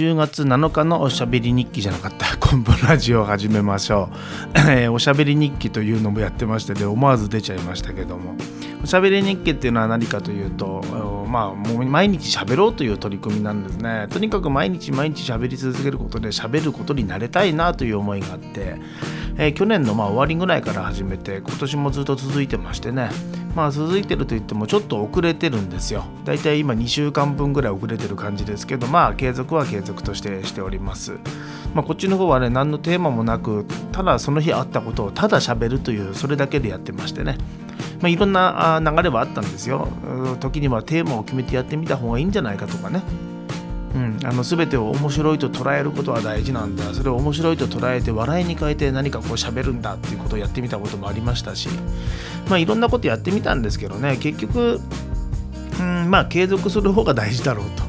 10月7日のおしゃべり日記じゃなかった。昆布ラジオを始めましょう。おしゃべり日記というのもやってましてで思わず出ちゃいましたけども。おしゃべり日記っていうのは何かというとまあもう毎日喋ろうという取り組みなんですね。とにかく毎日毎日喋り続けることで喋ることになれたいなという思いがあって、えー、去年のま終わりぐらいから始めて今年もずっと続いてましてねまあ続いてると言ってもちょっと遅れてるんですよだいたい今2週間分ぐらい遅れてる感じですけどまあ継続は継続としてしておりますまあ、こっちの方はね何のテーマもなくただその日あったことをただ喋るというそれだけでやってましてねまあ、いろんな流れはあったんですよ。時にはテーマを決めてやってみた方がいいんじゃないかとかね。うん、あの全てを面白いと捉えることは大事なんだ。それを面白いと捉えて笑いに変えて何かこう喋るんだっていうことをやってみたこともありましたし。まあいろんなことやってみたんですけどね。結局、うん、まあ継続する方が大事だろうと。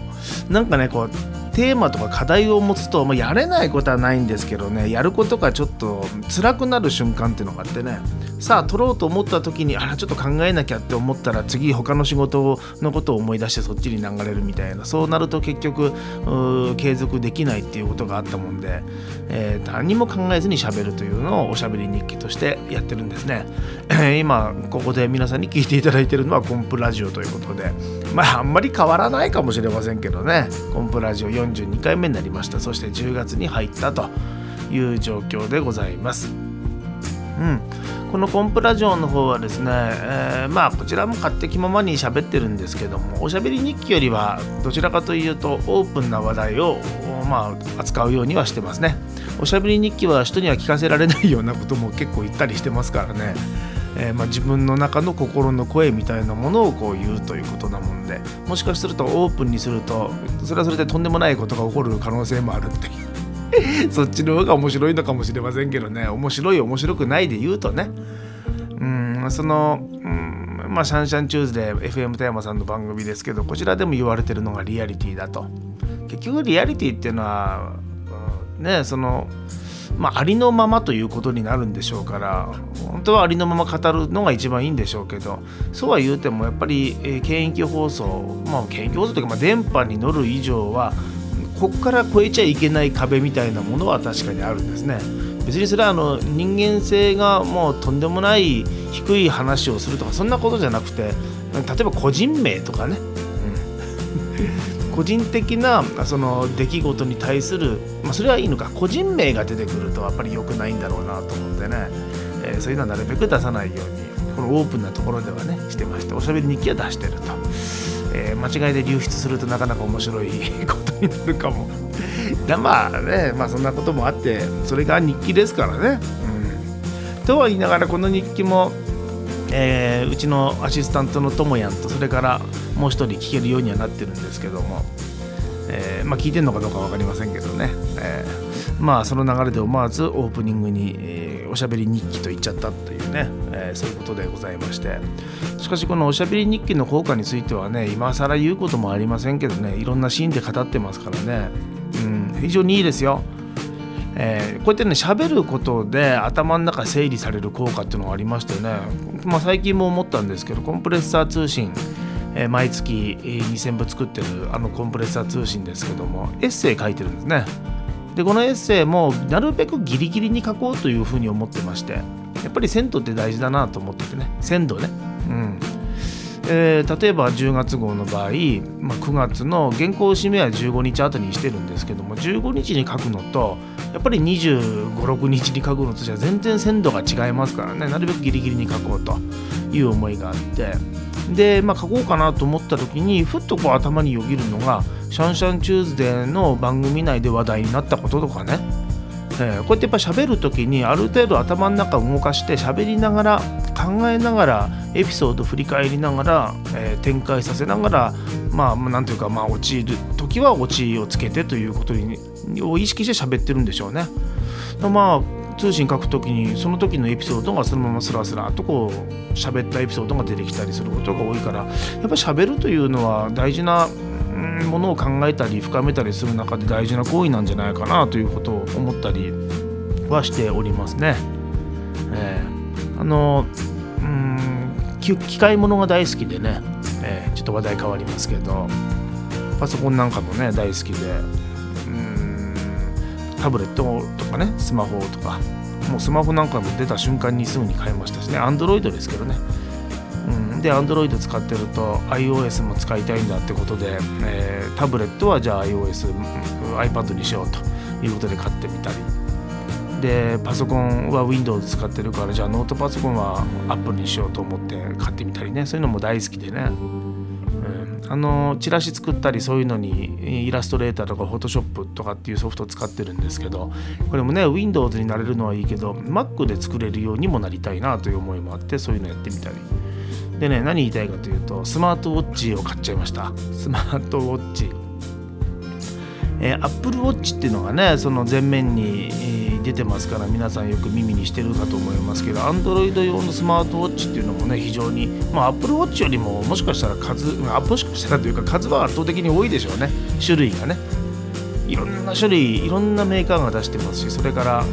なんかねこうテーマとか課題を持つと、まあ、やれないことはないんですけどね。やることがちょっと辛くなる瞬間っていうのがあってね。さあ取ろうと思った時にあらちょっと考えなきゃって思ったら次他の仕事のことを思い出してそっちに流れるみたいな。そうなると結局継続できないっていうことがあったもんで、えー、何も考えずにしゃべるというのをおしゃべり日記としてやってるんですね、今ここで皆さんに聞いていただいてるのはコンプラジオということで。まああんまり変わらないかもしれませんけどね。コンプラジオ42回目になりました。そして10月に入ったという状況でございます。うん。このコンプラジオの方はですね、えー、まあこちらも勝手気ままに喋ってるんですけどもおしゃべり日記よりはどちらかというとオープンな話題をまあ扱うようにはしてますね。おしゃべり日記は人には聞かせられないようなことも結構言ったりしてますからね。えー、まあ、自分の中の心の声みたいなものをこう言うということなもんでもしかするとオープンにするとそれはそれでとんでもないことが起こる可能性もあるっていう。そっちの方が面白いのかもしれませんけどね。面白い面白くないで言うとね。うんその、うんまあ、シャンシャンチューズで FM 富山さんの番組ですけどこちらでも言われてるのがリアリティだと。結局リアリティっていうのは、ねそのまあ、ありのままということになるんでしょうから本当はありのまま語るのが一番いいんでしょうけどそうは言うてもやっぱり、えー、権益放送まあ権益放送というか、まあ、電波に乗る以上はここから越えちゃいけない壁みたいなものは確かにあるんですね。別にそれはあの人間性がもうとんでもない低い話をするとかそんなことじゃなくて例えば個人名とかね、うん、個人的なその出来事に対する、まあ、それはいいのか個人名が出てくるとやっぱり良くないんだろうなと思ってね、えー、そういうのはなるべく出さないようにこのオープンなところではねしてましておしゃべり日記は出してると。えー、間違いで流出するとなかなか面白い ことになるかも。だまあね、まあそんなこともあって、それが日記ですからね。うん、とは言いながら、この日記も、えー、うちのアシスタントのともやんと、それからもう一人聞けるようにはなってるんですけども、えー、まあ聞いてるのかどうか分かりませんけどね。えー、まあその流れで思わずオープニングに、え、おしゃべり日記と言っちゃったというね、え、そういうことでございましてしかしこのおしゃべり日記の効果についてはね今更言うこともありませんけどねいろんなシーンで語ってますからね、うん、非常にいいですよ。えー、こうやってね喋ることで頭の中整理される効果っていうのがありましてね、まあ、最近も思ったんですけどコンプレッサー通信、えー、毎月2000部作ってるあのコンプレッサー通信ですけどもエッセイ書いてるんですね。でこのエッセイもなるべくギリギリに書こうというふうに思ってましてやっぱり鮮度って大事だなと思っててね。鮮度ね。えー、例えば10月号の場合、まあ、9月の原稿締めは15日後にしてるんですけども15日に書くのとやっぱり2 5 6日に書くのとじゃ全然鮮度が違いますからね。なるべくギリギリに書こうという思いがあって。で、まあ、書こうかなと思った時にふっとこう頭によぎるのが「シャンシャンチューズデー」の番組内で話題になったこととかね。えー、こうやってやっぱ喋る時にある程度頭の中を動かして喋りながら考えながらエピソード振り返りながら、えー、展開させながらまあなんていうかまあ落ちる時は落ちをつけてということにを意識して喋ってるんでしょうね。まあ通信書く時にその時のエピソードがそのままスラスラとこう喋ったエピソードが出てきたりすることが多いからやっぱり喋るというのは大事なものを考えたり深めたりする中で大事な行為なんじゃないかなということを思ったりはしておりますね。えー、あのうん機械物が大好きでね、えー、ちょっと話題変わりますけどパソコンなんかもね大好きで、うんタブレットとかねスマホとかもうスマホなんかも出た瞬間にすぐに買いましたしね Android ですけどね、で Android 使ってると iOS も使いたいんだってことで、えー、タブレットはじゃあ iOS、iPad にしようということで買ってみたり。でパソコンは Windows 使ってるからじゃあノートパソコンは Apple にしようと思って買ってみたりね。そういうのも大好きでね、うん、あのチラシ作ったりそういうのにイラストレーターとか Photoshop とかっていうソフトを使ってるんですけどこれもね Windows になれるのはいいけど Mac で作れるようにもなりたいなという思いもあってそういうのやってみたり。でね何言いたいかというとスマートウォッチを買っちゃいました。スマートウォッチ。えー、Apple Watch っていうのがねその前面に出てますから皆さんよく耳にしてるかと思いますけど Android 用のスマートウォッチっていうのもね非常にまあ Apple Watch よりももしかしたら数もしかしたらというか数は圧倒的に多いでしょうね。種類がね。いろんな種類いろんなメーカーが出してますしそれから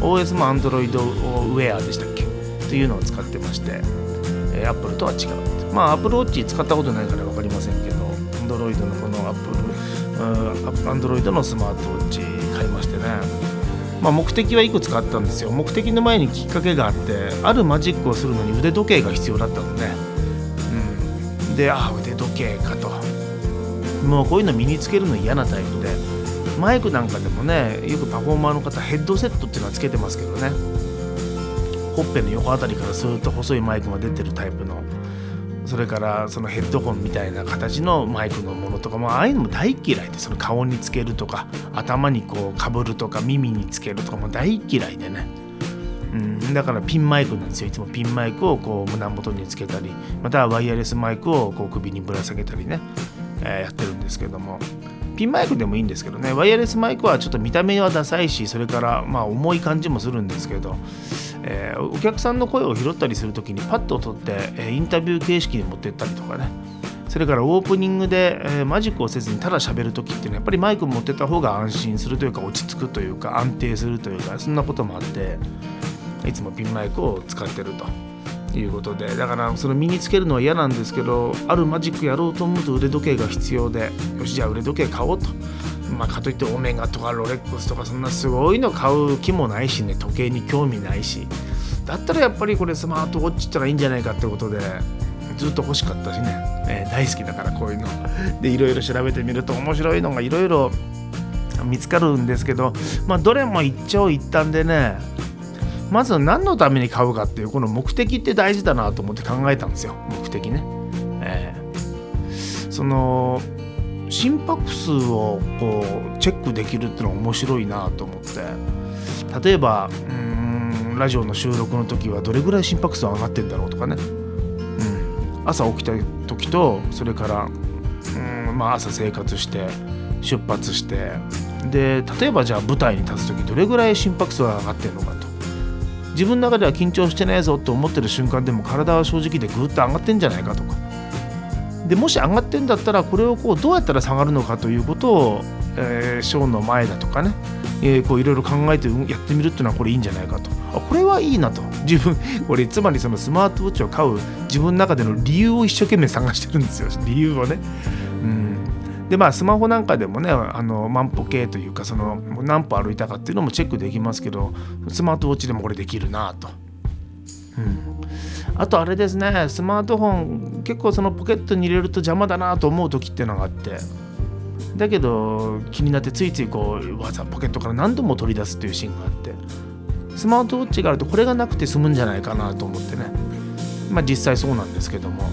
OS も Android ウェアでしたっけ？というのを使ってまして。えー、Apple とは違う。まあ、Apple Watch 使ったことないから分かりませんけど、Android のこの Apple、Android のスマートウォッチ買いましてね。まあ、目的はいくつかあったんですよ。目的の前にきっかけがあって、あるマジックをするのに腕時計が必要だったのね。うん。で、ああ、腕時計かと。もうこういうの身につけるの嫌なタイプで、マイクなんかでもね、よくパフォーマーの方、ヘッドセットっていうのはつけてますけどね。ほっぺの横あたりからスーッと細いマイクが出てるタイプのそれからそのヘッドホンみたいな形のマイクのものとかもああいうのも大嫌いでその顔につけるとか頭にこうかぶるとか耳につけるとかも大嫌いでね、うん、だからピンマイクなんですよ。いつもピンマイクをこう胸元につけたりまたはワイヤレスマイクをこう首にぶら下げたりね、えー、やってるんですけども。ピンマイクでもいいんですけどねワイヤレスマイクはちょっと見た目はダサいしそれからまあ重い感じもするんですけどえー、お客さんの声を拾ったりする時にパッと取って、インタビュー形式に持ってったりとかねそれからオープニングで、えー、マジックをせずにただ喋る時っていうのはやっぱりマイク持ってた方が安心するというか落ち着くというか安定するというかそんなこともあっていつもピンマイクを使ってると。いうことでだからその身につけるのは嫌なんですけどあるマジックやろうと思うと腕時計が必要でよしじゃあ腕時計買おうと。まあ、かといってオメガとかロレックスとかそんなすごいの買う気もないしね時計に興味ないし。だったらやっぱりこれスマートウォッチったらいいんじゃないかってことでずっと欲しかったしね、えー、大好きだからこういうの。でいろいろ調べてみると面白いのがいろいろ見つかるんですけどまあどれも一長一短でねまず何のために買うかっていうこの目的って大事だなと思って考えたんですよ。目的ね、えー、その心拍数をこうチェックできるってのは面白いなと思って。例えばうんラジオの収録の時はどれぐらい心拍数上がってんだろうとかね、うん、朝起きた時とそれからうん、まあ、朝生活して出発して。で例えばじゃあ舞台に立つ時どれぐらい心拍数が上がってんのかと。自分の中では緊張してないぞって思ってる瞬間でも体は正直でぐっと上がってんじゃないかとか。でもし上がってんだったらこれをこうどうやったら下がるのかということを、えー、ショーの前だとかね、え、こういろいろ考えてやってみるっていうのはこれいいんじゃないかと。あこれはいいなと。自分これつまりそのスマートウォッチを買う自分の中での理由を一生懸命探してるんですよ。理由をね。でまあスマホなんかでもねあの万歩計というかその何歩歩いたかっていうのもチェックできますけどスマートウォッチでもこれできるなと。うん。あとあれですねスマートフォン結構そのポケットに入れると邪魔だなと思う時っていうのがあって。だけど気になってついついこうわざポケットから何度も取り出すっていうシーンがあって。スマートウォッチがあるとこれがなくて済むんじゃないかなと思ってね。まあ実際そうなんですけども、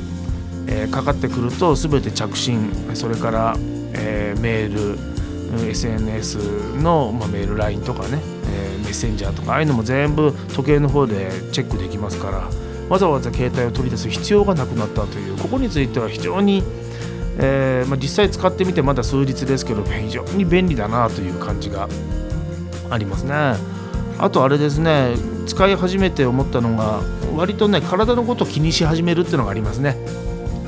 えー、かかってくると全て着信それから、えー、メール SNS の、まあ、メール LINE とかね、え、メッセンジャーとかああいうのも全部時計の方でチェックできますからわざわざ携帯を取り出す必要がなくなったというここについては非常に、え、まあ、実際使ってみてまだ数日ですけど非常に便利だなという感じがありますね。あとあれですね使い始めて思ったのが割とね体のことを気にし始めるっていうのがありますね。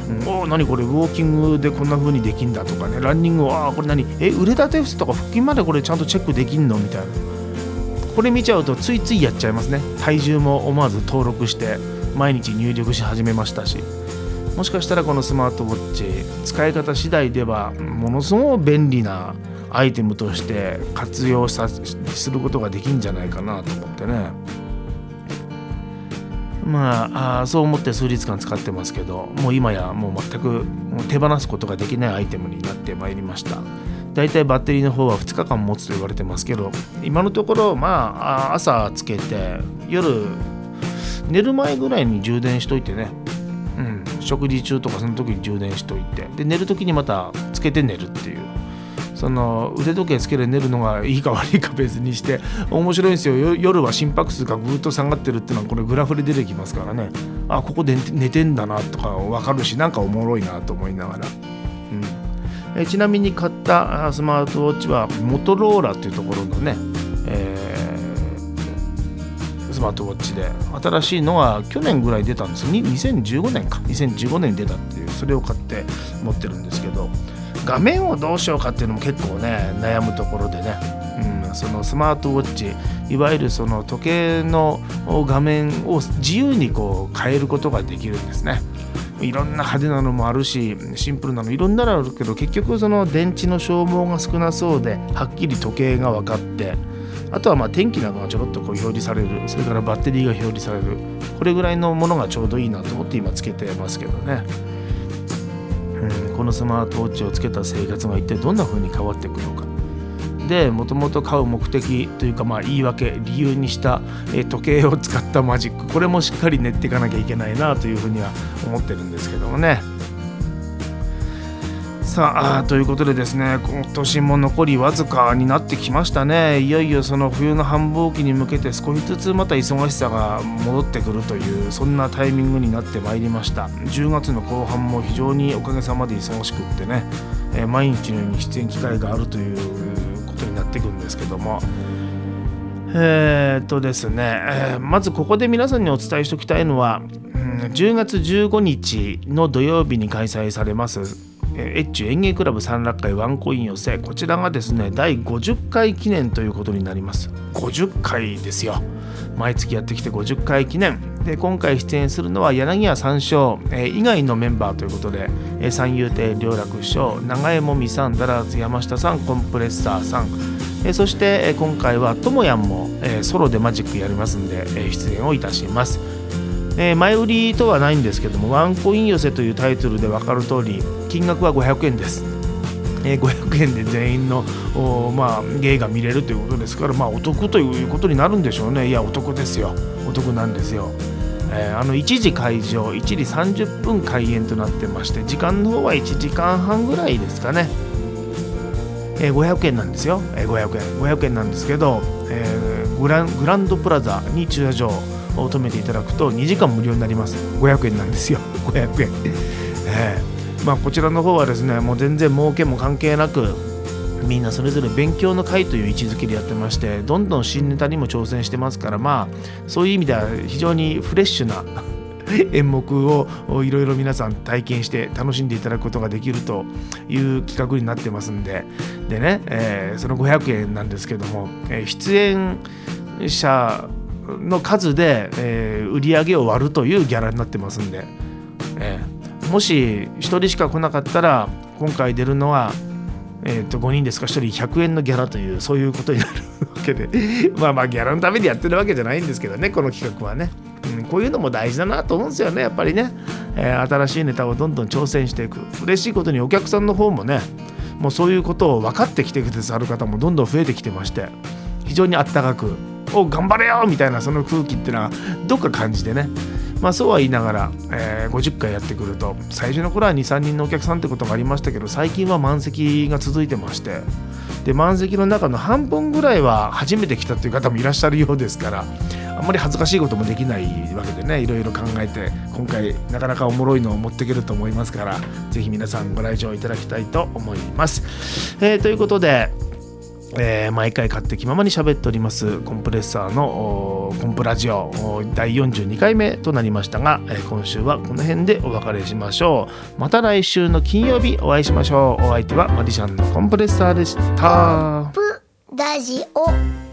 うん、お何これウォーキングでこんな風にできんだとかね。ランニングああこれ何？え腕立て伏せとか腹筋までこれちゃんとチェックできんの？みたいな。これ見ちゃうとついついやっちゃいますね。体重も思わず登録して毎日入力し始めましたし。もしかしたらこのスマートウォッチ使い方次第ではものすごく便利なアイテムとして活用さすることができるんじゃないかなと思ってね。まあそう思って数日間使ってますけどもう今やもう全く手放すことができないアイテムになってまいりました。だいたいバッテリーの方は2日間持つと言われてますけど今のところまあ朝つけて夜寝る前ぐらいに充電しといてね。うん食事中とかその時に充電しといて。で寝る時にまたつけて寝るっていう。その腕時計つけて寝るのがいいか悪いか別にして面白いんですよ。夜は心拍数がぐっと下がってるっていうのはこれグラフで出てきますからね。あここで寝てんだなとか分かるしなんかおもろいなと思いながら、うん、えちなみに買ったスマートウォッチはモトローラっていうところのね、えー、スマートウォッチで新しいのは去年ぐらい出たんです。2015年か。2015年に出たっていうそれを買って持ってるんですけど。画面をどうしようかっていうのも結構ね悩むところでね、うん、そのスマートウォッチいわゆるその時計の画面を自由にこう変えることができるんですね。いろんな派手なのもあるしシンプルなのいろんなのあるけど結局その電池の消耗が少なそうではっきり時計が分かってあとはまあ天気なんかがちょろっとこう表示されるそれからバッテリーが表示されるこれぐらいのものがちょうどいいなと思って今つけてますけどね。うん、このスマートウォッチをつけた生活が一体どんな風に変わっていくのか。でもともと買う目的というかまあ言い訳理由にした、時計を使ったマジック。これもしっかり練っていかなきゃいけないなというふうには思ってるんですけどもね。さあということでですね今年も残りわずかになってきましたね。いよいよその冬の繁忙期に向けて少しずつまた忙しさが戻ってくるというそんなタイミングになってまいりました。10月の後半も非常におかげさまで忙しくってね、え、毎日のように出演機会があるということになっていくんですけども。えー、っとですね、えー、まずここで皆さんにお伝えしておきたいのは、10月15日の土曜日に開催されますえ越中園芸クラブ三楽会ワンコイン寄せこちらがですね第50回記念ということになります。50回ですよ。毎月やってきて50回記念。で今回出演するのは柳家三唱、え以外のメンバーということで、え三遊亭良楽師匠長江もみさんダラーズ山下さんコンプレッサーさん。えそして、え今回はともやんも、えソロでマジックやりますんで、え出演をいたします。え、前売りとはないんですけどもワンコイン寄せというタイトルで分かる通り金額は500円です、え、500円で全員のまあ、芸が見れるということですから、まあ、お得ということになるんでしょうね。いやお得ですよ。お得なんですよ。えー、あの1時会場1時30分開演となってまして時間の方は1時間半ぐらいですかね、えー、500円なんですよ、えー、500円。500円なんですけど、え、グラングランドプラザに駐車場を止めていただくと2時間無料になります。500円なんですよ。500円、えー、まあ、こちらの方はですねもう全然儲けも関係なくみんなそれぞれ勉強の会という位置づけでやってましてどんどん新ネタにも挑戦してますからまあそういう意味では非常にフレッシュな 演目をいろいろ皆さん体験して楽しんでいただくことができるという企画になってますんで。でね、えー、その500円なんですけども、えー、出演者の数で、えー、売り上げを割るというギャラになってますんで、えー、もし1人しか来なかったら今回出るのは、えー、と5人ですか1人100円のギャラというそういうことになるわけで。まあまあギャラのためにやってるわけじゃないんですけどねこの企画はね、うん、こういうのも大事だなと思うんですよねやっぱりね、えー、新しいネタをどんどん挑戦していく。嬉しいことにお客さんの方もねもうそういうことを分かってきてくださる方もどんどん増えてきてまして非常にあったかくお頑張れよみたいなその空気っていうのはどっか感じてねまあそうは言いながら、えー、50回やってくると最初の頃は23人のお客さんってことがありましたけど最近は満席が続いてましてで満席の中の半分ぐらいは初めて来たという方もいらっしゃるようですからあんまり恥ずかしいこともできないわけでねいろいろ考えて今回なかなかおもろいのを持っていけると思いますから是非皆さんご来場いただきたいと思います。えー、ということでえー、毎回買って気ままに喋っております。コンプレッサーのコンプラジオ第42回目となりましたが、えー、今週はこの辺でお別れしましょう。また来週の金曜日お会いしましょう。お相手はマリシャンのコンプレッサーでした。コンプラジオ。